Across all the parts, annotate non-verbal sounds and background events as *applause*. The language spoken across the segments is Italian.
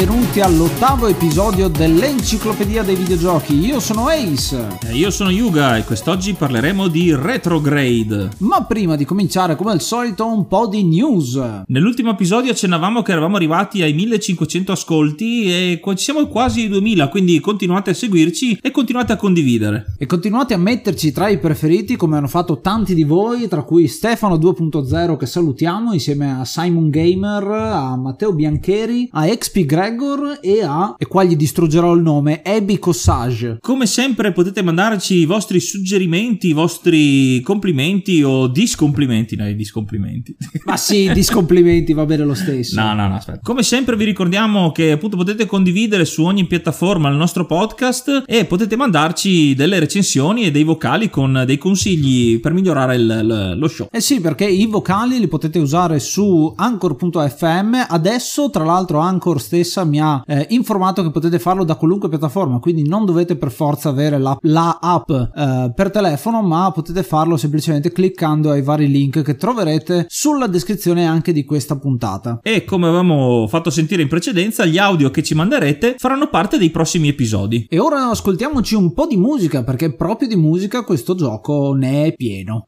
benvenuti all'ottavo episodio dell'Enciclopedia dei Videogiochi. Io sono Ace. E io sono Yuga e quest'oggi parleremo di Retrograde. Ma prima di cominciare, come al solito, un po' di news. Nell'ultimo episodio accennavamo che eravamo arrivati ai 1500 ascolti e ci siamo quasi ai 2000, quindi continuate a seguirci e continuate a condividere. E continuate a metterci tra i preferiti come hanno fatto tanti di voi, tra cui Stefano 2.0 che salutiamo insieme a Simon Gamer, a Matteo Biancheri, a XP Gregor e a, e qua gli distruggerò il nome, Abby Cossage. Come sempre potete mandarci i vostri suggerimenti, i vostri complimenti o discomplimenti, no, i discomplimenti. *laughs* Ma sì, discomplimenti, va bene lo stesso. No, no, no, aspetta. Come sempre vi ricordiamo che appunto potete condividere su ogni piattaforma il nostro podcast e potete mandarci delle recensioni e dei vocali con dei consigli per migliorare il, lo show. Eh sì, perché i vocali li potete usare su anchor.fm. Adesso, tra l'altro, Anchor stessa mi ha eh, informato che potete farlo da qualunque piattaforma, quindi non dovete per forza avere la, la app eh, per telefono, ma potete farlo semplicemente cliccando ai vari link che troverete sulla descrizione anche di questa puntata. E come avevamo fatto sentire in precedenza, gli audio che ci manderete faranno parte dei prossimi episodi. E ora ascoltiamoci un po' di musica, perché proprio di musica questo gioco ne è pieno.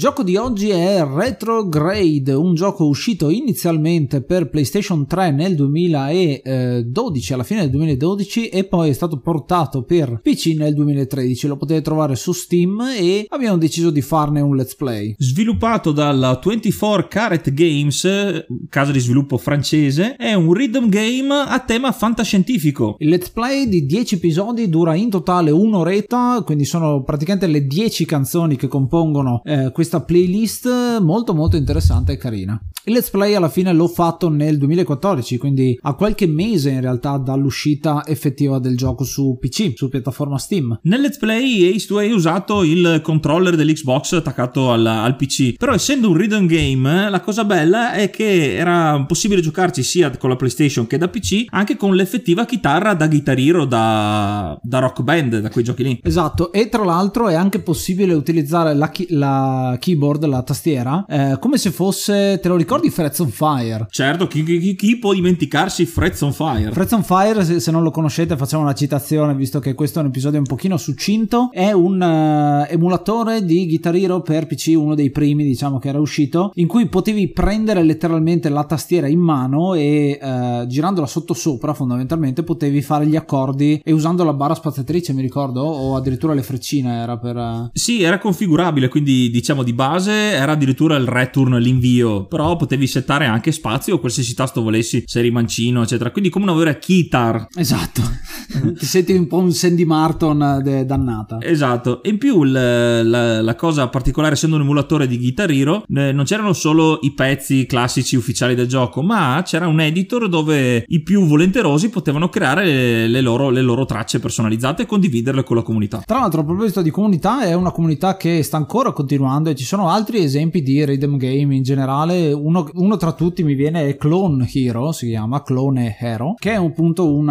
Gioco di oggi è Retrograde, un gioco uscito inizialmente per PlayStation 3 nel 2012, alla fine del 2012, e poi è stato portato per PC nel 2013. Lo potete trovare su Steam e abbiamo deciso di farne un let's play. Sviluppato dalla 24 Caret Games, casa di sviluppo francese, è un rhythm game a tema fantascientifico. Il let's play di 10 episodi dura in totale un'oretta, quindi sono praticamente le 10 canzoni che compongono eh, questa playlist molto molto interessante e carina. Il let's play alla fine l'ho fatto nel 2014, quindi a qualche mese in realtà dall'uscita effettiva del gioco su PC, su piattaforma Steam. Nel let's play Ace tu hai usato il controller dell'Xbox attaccato al, al PC, però essendo un rhythm game la cosa bella è che era possibile giocarci sia con la PlayStation che da PC, anche con l'effettiva chitarra da chitarriro da, da rock band, da quei giochi lì. Esatto, e tra l'altro è anche possibile utilizzare la, chi- la keyboard, la tastiera, eh, come se fosse, te lo ricordi, Frets on Fire? Certo, chi, chi- chi può dimenticarsi Frets on Fire? Frets on Fire, se, se non lo conoscete, facciamo una citazione, visto che questo è un episodio un pochino succinto. È un eh, emulatore di Guitar Hero per PC, uno dei primi, diciamo, che era uscito, in cui potevi prendere letteralmente la tastiera in mano e eh, girandola sotto sopra, fondamentalmente, potevi fare gli accordi e usando la barra spaziatrice, mi ricordo, o addirittura le freccine era per... eh, Sì, era configurabile, quindi diciamo di base era addirittura il return, l'invio, però potevi settare anche spazio o qualsiasi tasto volessi, se eri mancino, eccetera. Quindi come una vera keytar. Esatto, *laughs* ti senti un po' un Sandy Martin eh, de- dannata. Esatto, e in più il- la, la cosa particolare, essendo un emulatore di Guitar Hero, eh, non c'erano solo i pezzi classici ufficiali del gioco, ma c'era un editor dove i più volenterosi potevano creare le, le loro, le loro tracce personalizzate e condividerle con la comunità. Tra l'altro, a proposito di comunità, è una comunità che sta ancora continuando e ci sono altri esempi di rhythm game in generale. Uno, uno tra tutti mi viene è Clone Hero, si chiama Clone Hero, che è appunto un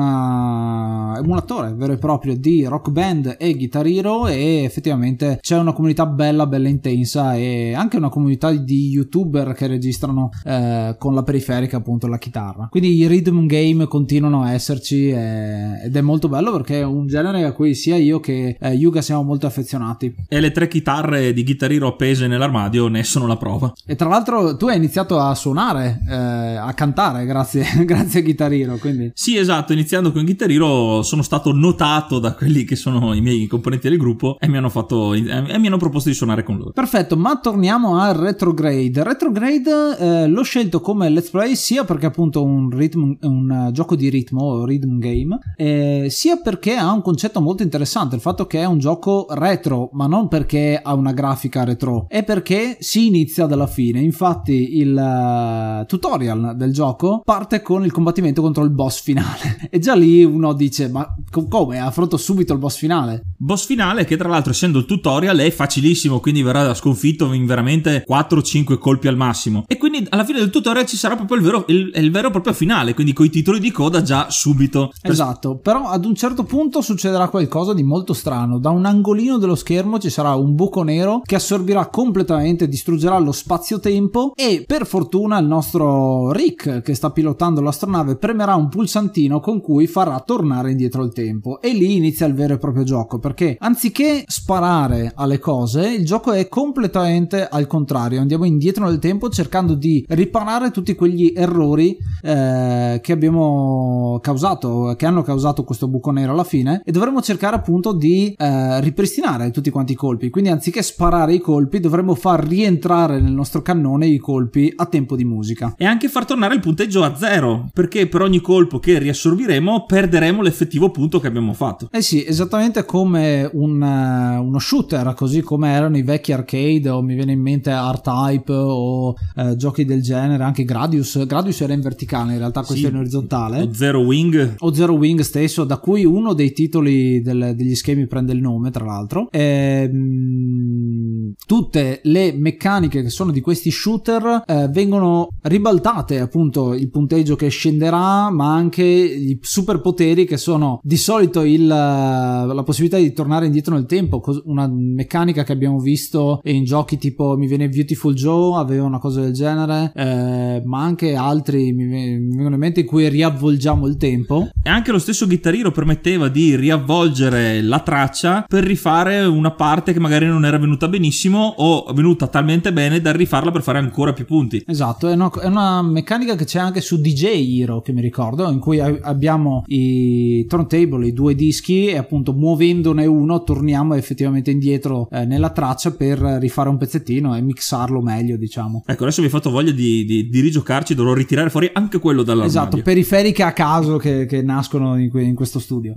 emulatore vero e proprio di rock band e Guitar Hero e effettivamente c'è una comunità bella, bella intensa e anche una comunità di youtuber che registrano eh, con la periferica appunto la chitarra. Quindi i rhythm game continuano a esserci eh, ed è molto bello perché è un genere a cui sia io che eh, Yuga siamo molto affezionati. E le tre chitarre di Guitar Hero appese nell'armadio ne sono la prova. E tra l'altro tu hai iniziato a suonare, eh, a cantare grazie, *laughs* grazie a Guitar Hero, quindi... Sì, esatto, iniziando con Guitar Hero sono stato notato da quelli che sono i miei componenti del gruppo e mi hanno, fatto, e mi hanno proposto di suonare con loro. Perfetto, ma torniamo a Retrograde. Retrograde eh, l'ho scelto come let's play sia perché appunto un, ritmo, un eh, gioco di ritmo, rhythm game, eh, sia perché ha un concetto molto interessante, il fatto che è un gioco retro, ma non perché ha una grafica retro, è perché si inizia dalla fine. Infatti il eh, tutorial del gioco parte con il combattimento contro il boss finale. *laughs* e già lì uno dice, ma co- come? Affronto subito il boss finale? Boss finale che tra l'altro essendo il tutorial è facilissimo, quindi verrà sconfitto in veramente 4-5 colpi al massimo. E quindi alla fine del tutorial ci sarà proprio il vero, il, il vero e proprio finale, quindi coi titoli di coda già subito. Esatto, però ad un certo punto succederà qualcosa di molto strano. Da un angolino dello schermo ci sarà un buco nero che assorbirà completamente, distruggerà lo spazio-tempo e per fortuna il nostro Rick che sta pilotando l'astronave premerà un pulsantino con cui farà tornare indietro il tempo e lì inizia il vero e proprio gioco perché anziché sparare alle cose il gioco è completamente al contrario, andiamo indietro nel tempo cercando di riparare tutti quegli errori eh, che abbiamo causato, che hanno causato questo buco nero alla fine e dovremo cercare appunto di eh, ripristinare tutti quanti i colpi. Quindi anziché sparare i colpi dovremo far rientrare nel nostro cannone i colpi a tempo di musica. E anche far tornare il punteggio a zero, perché per ogni colpo che riassorbiremo perderemo l'effettivo punto che abbiamo fatto. Eh sì, esattamente come un, eh, uno shooter, così come erano i vecchi arcade o mi viene in mente R-Type o eh, giochi del genere, anche Gradius. Gradius era in verticale, in realtà questo Sì. è in orizzontale. Lo Zero Wing o Zero Wing stesso, da cui uno dei titoli del- degli schemi prende il nome, tra l'altro. Ehm, tutte le meccaniche che sono di questi shooter eh, vengono ribaltate, appunto, il punteggio che scenderà, ma anche i superpoteri che sono di solito il, la possibilità di tornare indietro nel tempo, una meccanica che abbiamo visto in giochi tipo mi viene Beautiful Joe, aveva una cosa del genere, eh, ma anche altri, mi vengono in mente in cui riavvolgiamo il tempo. E anche lo stesso chitarrino permetteva di riavvolgere la traccia per rifare una parte che magari non era venuta benissimo o venuta talmente bene da rifarla per fare ancora più punti. Esatto, è una, è una meccanica che c'è anche su DJ Hero che mi ricordo, in cui abbiamo i turntable, i due dischi e appunto muovendone uno torniamo effettivamente indietro eh, nella traccia per rifare un pezzettino e mixarlo meglio diciamo. Ecco, adesso mi hai fatto voglia di, di, di rigiocarci, dovrò ritirare fuori anche quello dall'armadio. Esatto, periferiche a caso che, che nascono in, in questo studio.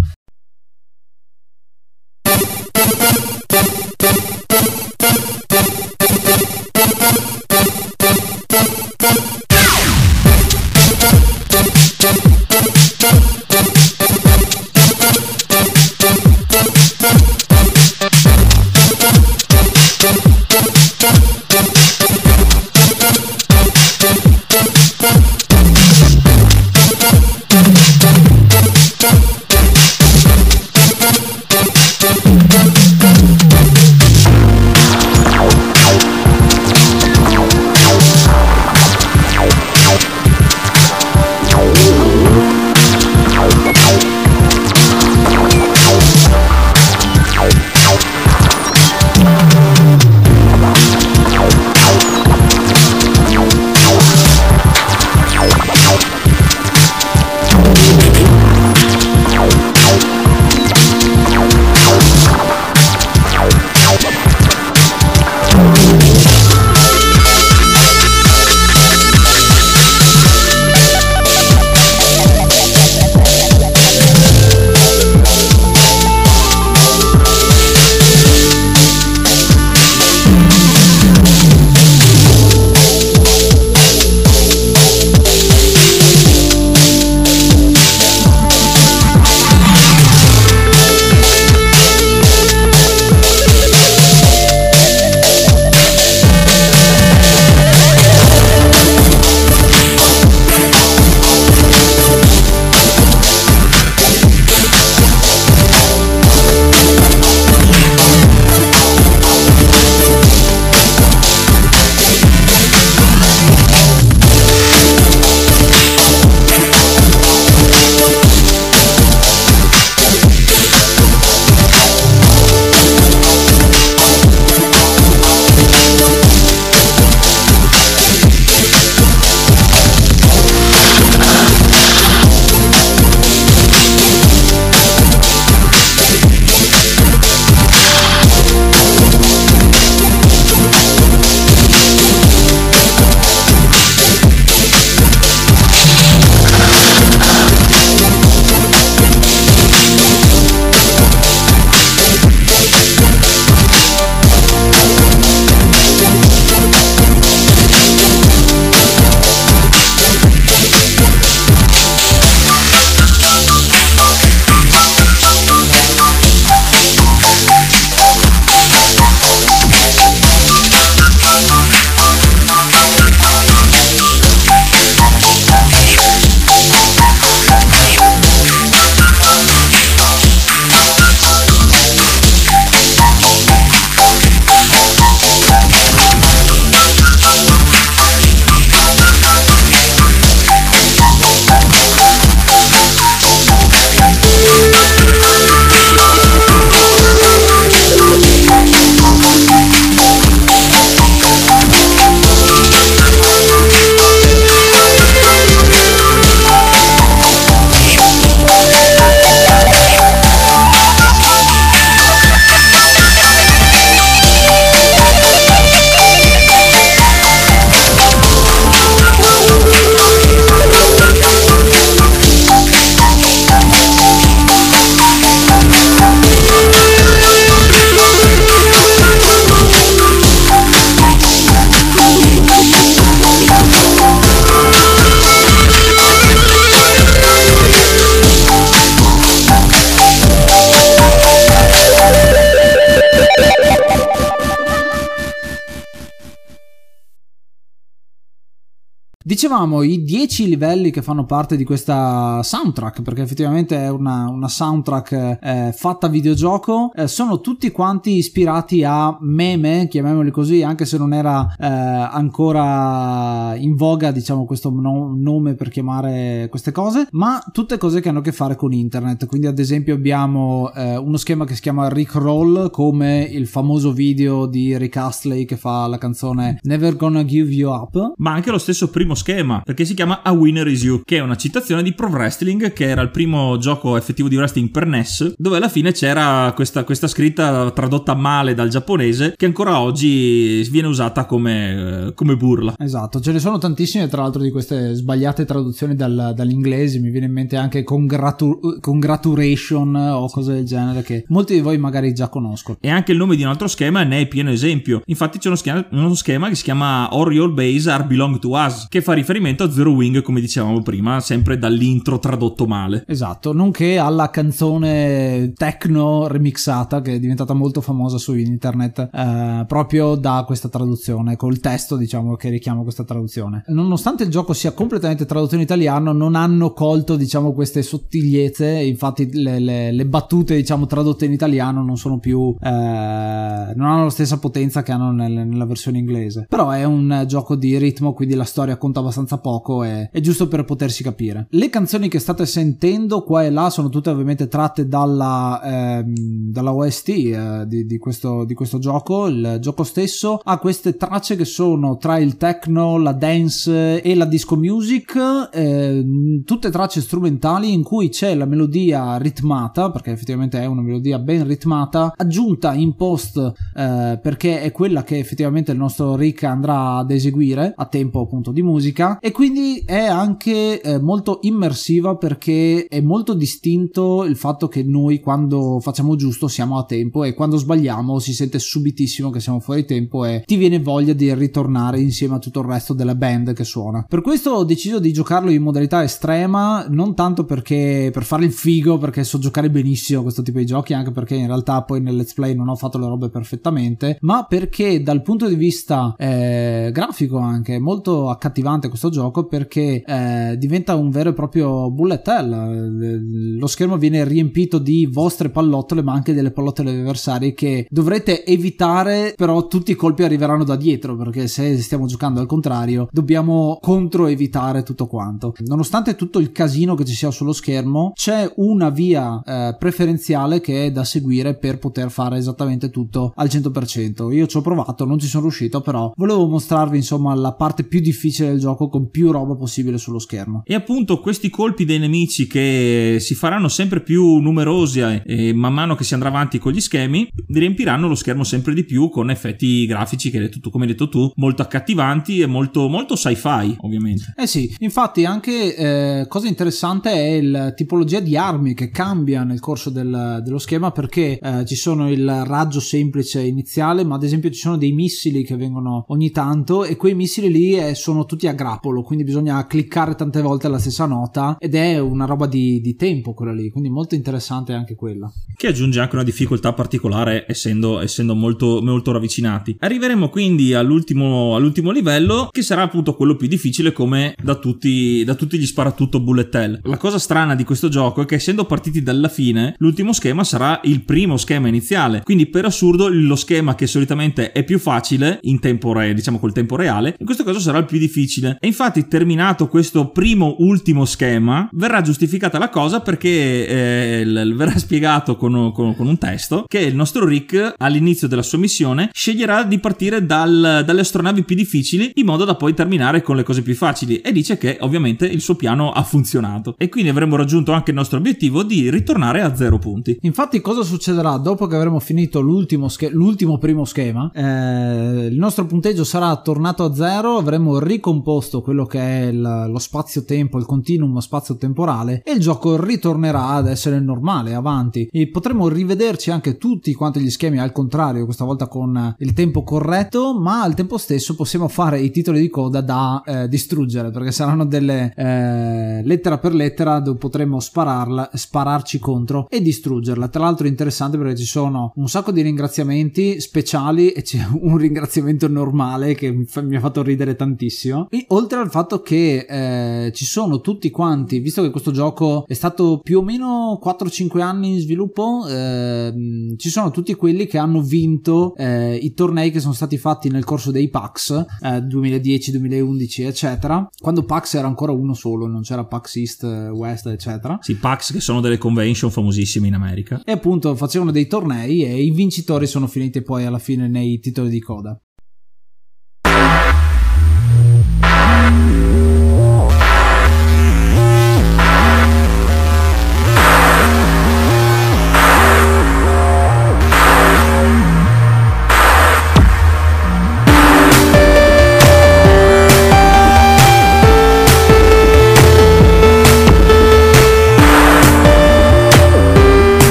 Dicevamo i 10 livelli che fanno parte di questa soundtrack, perché effettivamente è una, una soundtrack eh, fatta videogioco, eh, sono tutti quanti ispirati a meme, chiamiamoli così, anche se non era eh, ancora in voga, diciamo, questo no- nome per chiamare queste cose, ma tutte cose che hanno a che fare con internet. Quindi, ad esempio, abbiamo eh, uno schema che si chiama Rick Roll, come il famoso video di Rick Astley che fa la canzone Never Gonna Give You Up. Ma anche lo stesso primo schema, perché si chiama A Winner Is You, che è una citazione di Pro Wrestling, che era il primo gioco effettivo di wrestling per NES, dove alla fine c'era questa, questa scritta tradotta male dal giapponese, che ancora oggi viene usata come, eh, come burla. Esatto, ce ne sono tantissime tra l'altro di queste sbagliate traduzioni dal, dall'inglese, mi viene in mente anche congratu- congratulation o cose del genere che molti di voi magari già conoscono. E anche il nome di un altro schema ne è pieno esempio. Infatti c'è uno schema, uno schema che si chiama Or Your Base Are Belong to Us, che fa riferimento a Zero Wing, come dicevamo prima, sempre dall'intro tradotto male. Esatto, nonché alla canzone techno remixata che è diventata molto famosa su internet eh, proprio da questa traduzione, col testo diciamo che richiama questa traduzione. Nonostante il gioco sia completamente tradotto in italiano, non hanno colto diciamo queste sottigliezze, infatti le, le, le battute diciamo tradotte in italiano non sono più eh, non hanno la stessa potenza che hanno nel, nella versione inglese. Però è un gioco di ritmo, quindi la storia conta abbastanza poco e è giusto per potersi capire. Le canzoni che state sentendo qua e là sono tutte ovviamente tratte dalla, ehm, dalla OST eh, di, di, questo, di questo gioco. Il gioco stesso ha queste tracce che sono tra il techno, la dance e la disco music, eh, tutte tracce strumentali in cui c'è la melodia ritmata, perché effettivamente è una melodia ben ritmata, aggiunta in post eh, perché è quella che effettivamente il nostro Rick andrà ad eseguire a tempo appunto di musica e quindi è anche eh, molto immersiva perché è molto distinto il fatto che noi quando facciamo giusto siamo a tempo e quando sbagliamo si sente subitissimo che siamo fuori tempo e ti viene voglia di ritornare insieme a tutto il resto della band che suona. Per questo ho deciso di giocarlo in modalità estrema, non tanto perché per fare il figo, perché so giocare benissimo questo tipo di giochi, anche perché in realtà poi nel let's play non ho fatto le robe perfettamente, ma perché dal punto di vista eh, grafico anche molto accattivante questo gioco perché eh, diventa un vero e proprio bullet hell. Lo schermo viene riempito di vostre pallottole, ma anche delle pallottole avversari che dovrete evitare, però tutti i colpi arriveranno da dietro perché se stiamo giocando al contrario dobbiamo contro evitare tutto quanto. Nonostante tutto il casino che ci sia sullo schermo, c'è una via eh, preferenziale che è da seguire per poter fare esattamente tutto al 100%. Io ci ho provato, non ci sono riuscito, però volevo mostrarvi insomma la parte più difficile del gioco con più roba possibile sullo schermo. E appunto questi colpi dei nemici che si faranno sempre più numerosi e, e man mano che si andrà avanti con gli schemi riempiranno lo schermo sempre di più con effetti grafici che tutto come hai detto tu molto accattivanti e molto, molto sci-fi ovviamente. Eh sì, infatti anche eh, cosa interessante è la tipologia di armi che cambia nel corso del, dello schema perché eh, ci sono il raggio semplice iniziale ma ad esempio ci sono dei missili che vengono ogni tanto e quei missili lì eh, sono tutti a grappolo quindi bisogna cliccare tante volte la stessa nota ed è una roba di, di tempo quella lì quindi molto interessante anche quella. Che aggiunge anche una difficoltà particolare essendo, essendo molto, molto ravvicinati. Arriveremo quindi all'ultimo, all'ultimo livello che sarà appunto quello più difficile come da tutti, da tutti gli sparatutto bullet hell. La cosa strana di questo gioco è che essendo partiti dalla fine l'ultimo schema sarà il primo schema iniziale. Quindi per assurdo lo schema che solitamente è più facile in tempo reale diciamo col tempo reale in questo caso sarà il più difficile e infatti terminato questo primo ultimo schema verrà giustificata la cosa perché eh, l- verrà spiegato con, con, con, un testo che il nostro Rick all'inizio della sua missione sceglierà di partire dal, dalle astronavi più difficili in modo da poi terminare con le cose più facili. E dice che ovviamente il suo piano ha funzionato. E quindi avremo raggiunto anche il nostro obiettivo di ritornare a zero punti. Infatti cosa succederà dopo che avremo finito l'ultimo, sch- l'ultimo primo schema? Eh, il nostro punteggio sarà tornato a zero avremo ricomposto quello che è il, lo spazio-tempo il continuum spazio-temporale e il gioco ritornerà ad essere normale avanti. E potremo rivederci anche tutti quanti gli schemi al contrario questa volta con il tempo corretto ma al tempo stesso possiamo fare i titoli di coda da eh, distruggere perché saranno delle eh, lettera per lettera dove potremo spararla spararci contro e distruggerla. Tra l'altro è interessante perché ci sono un sacco di ringraziamenti speciali e c'è *laughs* un ringraziamento normale che mi ha fatto ridere tantissimo. E oltre al fatto che eh, ci sono tutti quanti, visto che questo gioco è stato più o meno 4-5 anni in sviluppo, eh, ci sono tutti quelli che hanno vinto eh, i tornei che sono stati fatti nel corso dei PAX 2010, 2011, eccetera, quando PAX era ancora uno solo, non c'era PAX East, West, eccetera. Sì, PAX che sono delle convention famosissime in America. E appunto facevano dei tornei e i vincitori sono finiti poi alla fine nei titoli di coda.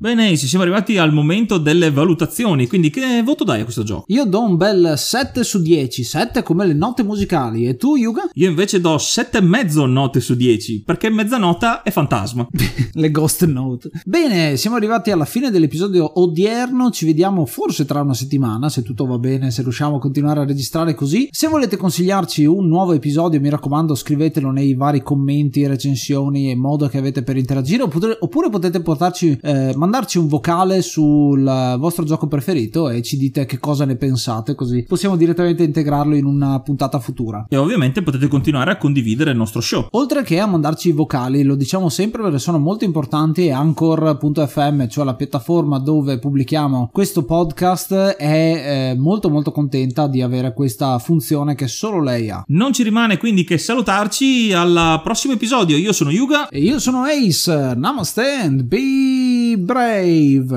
Bene, ci siamo arrivati al momento delle valutazioni, quindi che voto dai a questo gioco? Io do un bel 7 su 10, 7 come le note musicali. E tu, Yuga? Io invece do 7,5 note su 10, perché mezza nota è fantasma. *laughs* le ghost note. Bene, siamo arrivati alla fine dell'episodio odierno, ci vediamo forse tra una settimana, se tutto va bene, se riusciamo a continuare a registrare così. Se volete consigliarci un nuovo episodio, mi raccomando, scrivetelo nei vari commenti, recensioni e modo che avete per interagire, oppure, oppure potete portarci, eh, mandarci un vocale sul vostro gioco preferito e ci dite che cosa ne pensate, così possiamo direttamente integrarlo in una puntata futura. E ovviamente potete continuare a condividere il nostro show. Oltre che a mandarci i vocali, lo diciamo sempre perché sono molto importanti e Anchor.fm, cioè la piattaforma dove pubblichiamo questo podcast, è eh, molto molto contenta di avere questa funzione che solo lei ha. Non ci rimane quindi che salutarci al prossimo episodio. Io sono Yuga e io sono Ace. Namaste and be brave.